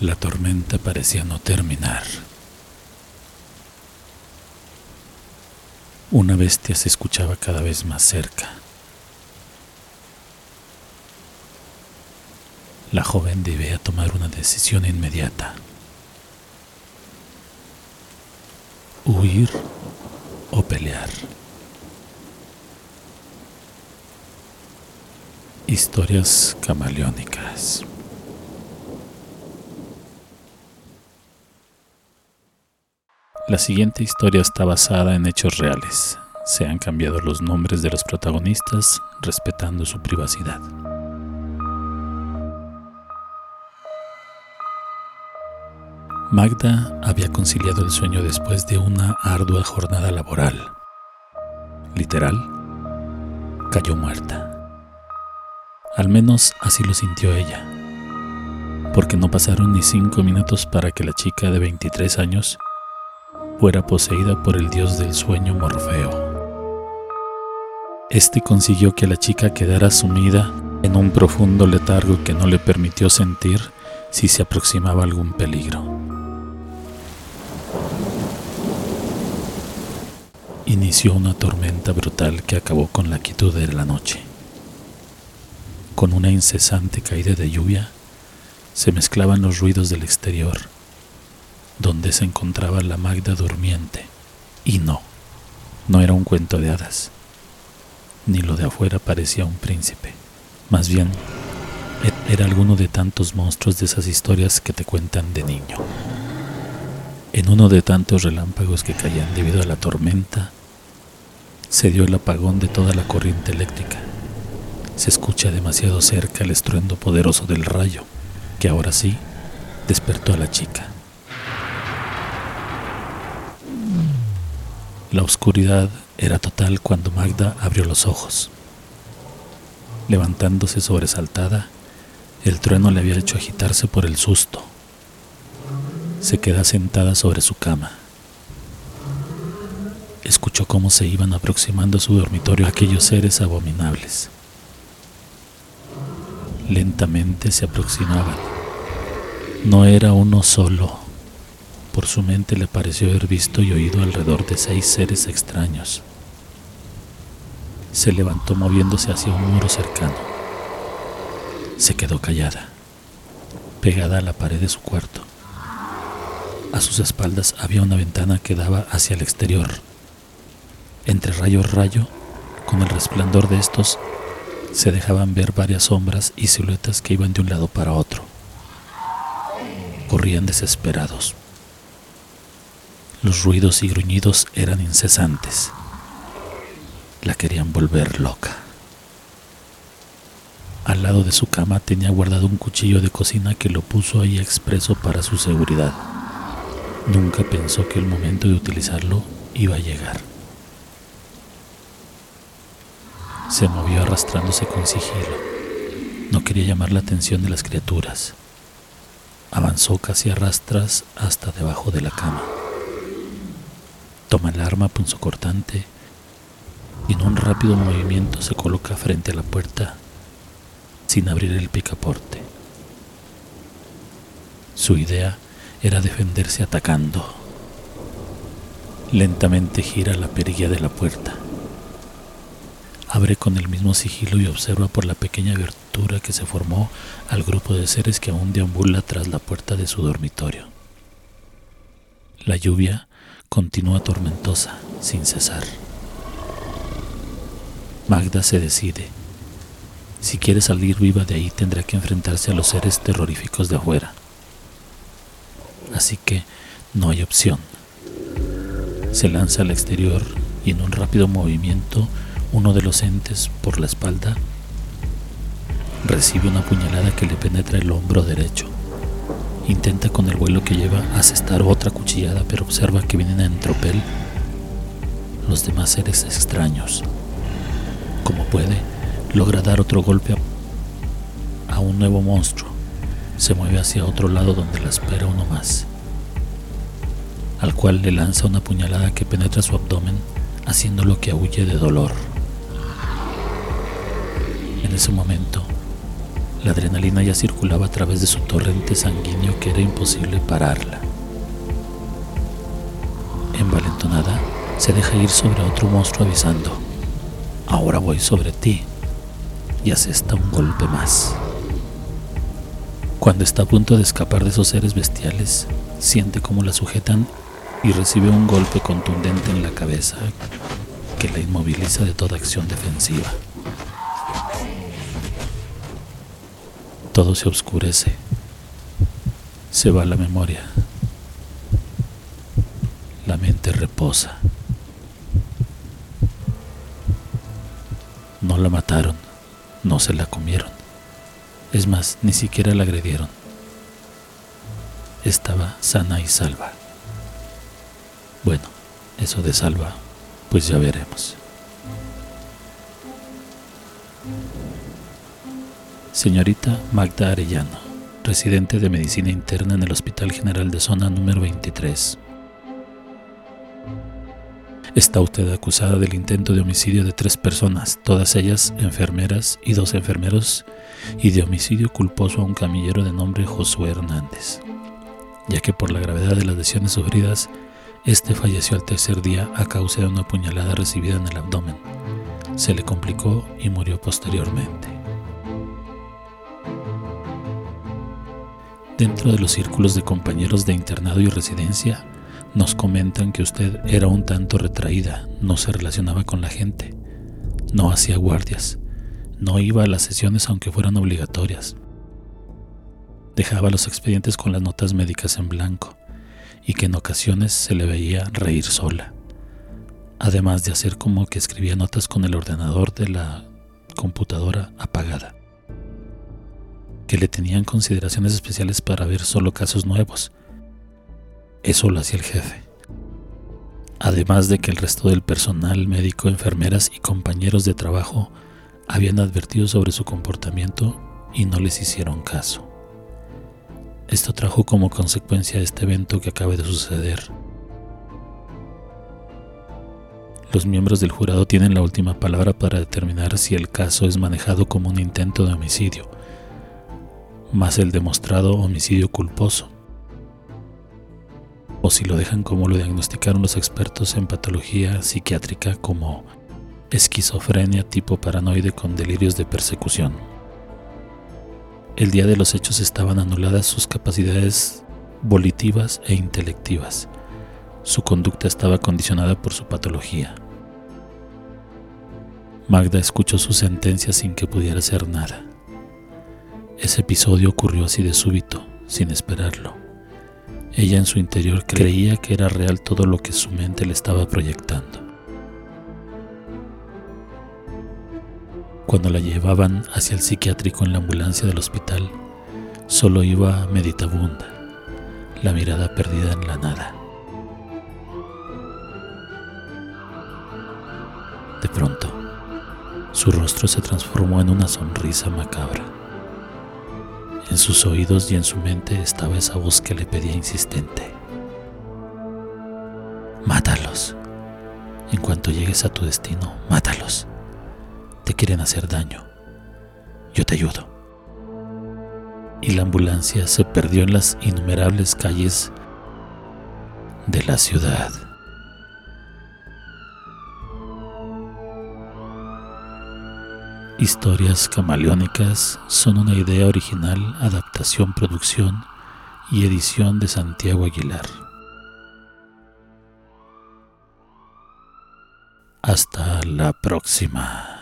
La tormenta parecía no terminar. Una bestia se escuchaba cada vez más cerca. La joven debía tomar una decisión inmediata. Huir o pelear. Historias camaleónicas. La siguiente historia está basada en hechos reales. Se han cambiado los nombres de los protagonistas respetando su privacidad. Magda había conciliado el sueño después de una ardua jornada laboral. Literal, cayó muerta. Al menos así lo sintió ella, porque no pasaron ni cinco minutos para que la chica de 23 años fuera poseída por el dios del sueño Morfeo. Este consiguió que la chica quedara sumida en un profundo letargo que no le permitió sentir si se aproximaba algún peligro. Inició una tormenta brutal que acabó con la quietud de la noche. Con una incesante caída de lluvia, se mezclaban los ruidos del exterior donde se encontraba la Magda durmiente. Y no, no era un cuento de hadas, ni lo de afuera parecía un príncipe. Más bien, e-, era alguno de tantos monstruos de esas historias que te cuentan de niño. En uno de tantos relámpagos que caían debido a la tormenta, se dio el apagón de toda la corriente eléctrica. Se escucha demasiado cerca el estruendo poderoso del rayo, que ahora sí despertó a la chica. La oscuridad era total cuando Magda abrió los ojos. Levantándose sobresaltada, el trueno le había hecho agitarse por el susto. Se queda sentada sobre su cama. Escuchó cómo se iban aproximando a su dormitorio aquellos seres abominables. Lentamente se aproximaban. No era uno solo, por su mente le pareció haber visto y oído alrededor de seis seres extraños. Se levantó moviéndose hacia un muro cercano. Se quedó callada, pegada a la pared de su cuarto. A sus espaldas había una ventana que daba hacia el exterior. Entre rayo y rayo, con el resplandor de estos, se dejaban ver varias sombras y siluetas que iban de un lado para otro. Corrían desesperados. Los ruidos y gruñidos eran incesantes. La querían volver loca. Al lado de su cama tenía guardado un cuchillo de cocina que lo puso ahí expreso para su seguridad. Nunca pensó que el momento de utilizarlo iba a llegar. Se movió arrastrándose con sigilo. No quería llamar la atención de las criaturas. Avanzó casi a rastras hasta debajo de la cama. Toma el arma punzocortante y en un rápido movimiento se coloca frente a la puerta sin abrir el picaporte. Su idea era defenderse atacando. Lentamente gira la perilla de la puerta. Abre con el mismo sigilo y observa por la pequeña abertura que se formó al grupo de seres que aún deambula tras la puerta de su dormitorio. La lluvia continúa tormentosa, sin cesar. Magda se decide. Si quiere salir viva de ahí tendrá que enfrentarse a los seres terroríficos de afuera. Así que no hay opción. Se lanza al exterior y en un rápido movimiento uno de los entes por la espalda recibe una puñalada que le penetra el hombro derecho. Intenta con el vuelo que lleva asestar otra cuchillada, pero observa que vienen en tropel los demás seres extraños. Como puede, logra dar otro golpe a un nuevo monstruo. Se mueve hacia otro lado donde la espera uno más, al cual le lanza una puñalada que penetra su abdomen, haciéndolo que huye de dolor. En ese momento, La adrenalina ya circulaba a través de su torrente sanguíneo que era imposible pararla. Envalentonada, se deja ir sobre otro monstruo avisando, ahora voy sobre ti, y asesta un golpe más. Cuando está a punto de escapar de esos seres bestiales, siente cómo la sujetan y recibe un golpe contundente en la cabeza que la inmoviliza de toda acción defensiva. Todo se oscurece. Se va la memoria. La mente reposa. No la mataron, no se la comieron. Es más, ni siquiera la agredieron. Estaba sana y salva. Bueno, eso de salva, pues ya veremos. Señorita Magda Arellano, residente de medicina interna en el Hospital General de Zona número 23. Está usted acusada del intento de homicidio de tres personas, todas ellas enfermeras y dos enfermeros, y de homicidio culposo a un camillero de nombre Josué Hernández, ya que por la gravedad de las lesiones sufridas, este falleció al tercer día a causa de una puñalada recibida en el abdomen. Se le complicó y murió posteriormente. Dentro de los círculos de compañeros de internado y residencia, nos comentan que usted era un tanto retraída, no se relacionaba con la gente, no hacía guardias, no iba a las sesiones aunque fueran obligatorias. Dejaba los expedientes con las notas médicas en blanco y que en ocasiones se le veía reír sola, además de hacer como que escribía notas con el ordenador de la computadora apagada que le tenían consideraciones especiales para ver solo casos nuevos. Eso lo hacía el jefe. Además de que el resto del personal médico, enfermeras y compañeros de trabajo habían advertido sobre su comportamiento y no les hicieron caso. Esto trajo como consecuencia este evento que acaba de suceder. Los miembros del jurado tienen la última palabra para determinar si el caso es manejado como un intento de homicidio más el demostrado homicidio culposo, o si lo dejan como lo diagnosticaron los expertos en patología psiquiátrica como esquizofrenia tipo paranoide con delirios de persecución. El día de los hechos estaban anuladas sus capacidades volitivas e intelectivas. Su conducta estaba condicionada por su patología. Magda escuchó su sentencia sin que pudiera hacer nada. Ese episodio ocurrió así de súbito, sin esperarlo. Ella en su interior creía que era real todo lo que su mente le estaba proyectando. Cuando la llevaban hacia el psiquiátrico en la ambulancia del hospital, solo iba meditabunda, la mirada perdida en la nada. De pronto, su rostro se transformó en una sonrisa macabra. En sus oídos y en su mente estaba esa voz que le pedía insistente. Mátalos. En cuanto llegues a tu destino, mátalos. Te quieren hacer daño. Yo te ayudo. Y la ambulancia se perdió en las innumerables calles de la ciudad. Historias camaleónicas son una idea original, adaptación, producción y edición de Santiago Aguilar. Hasta la próxima.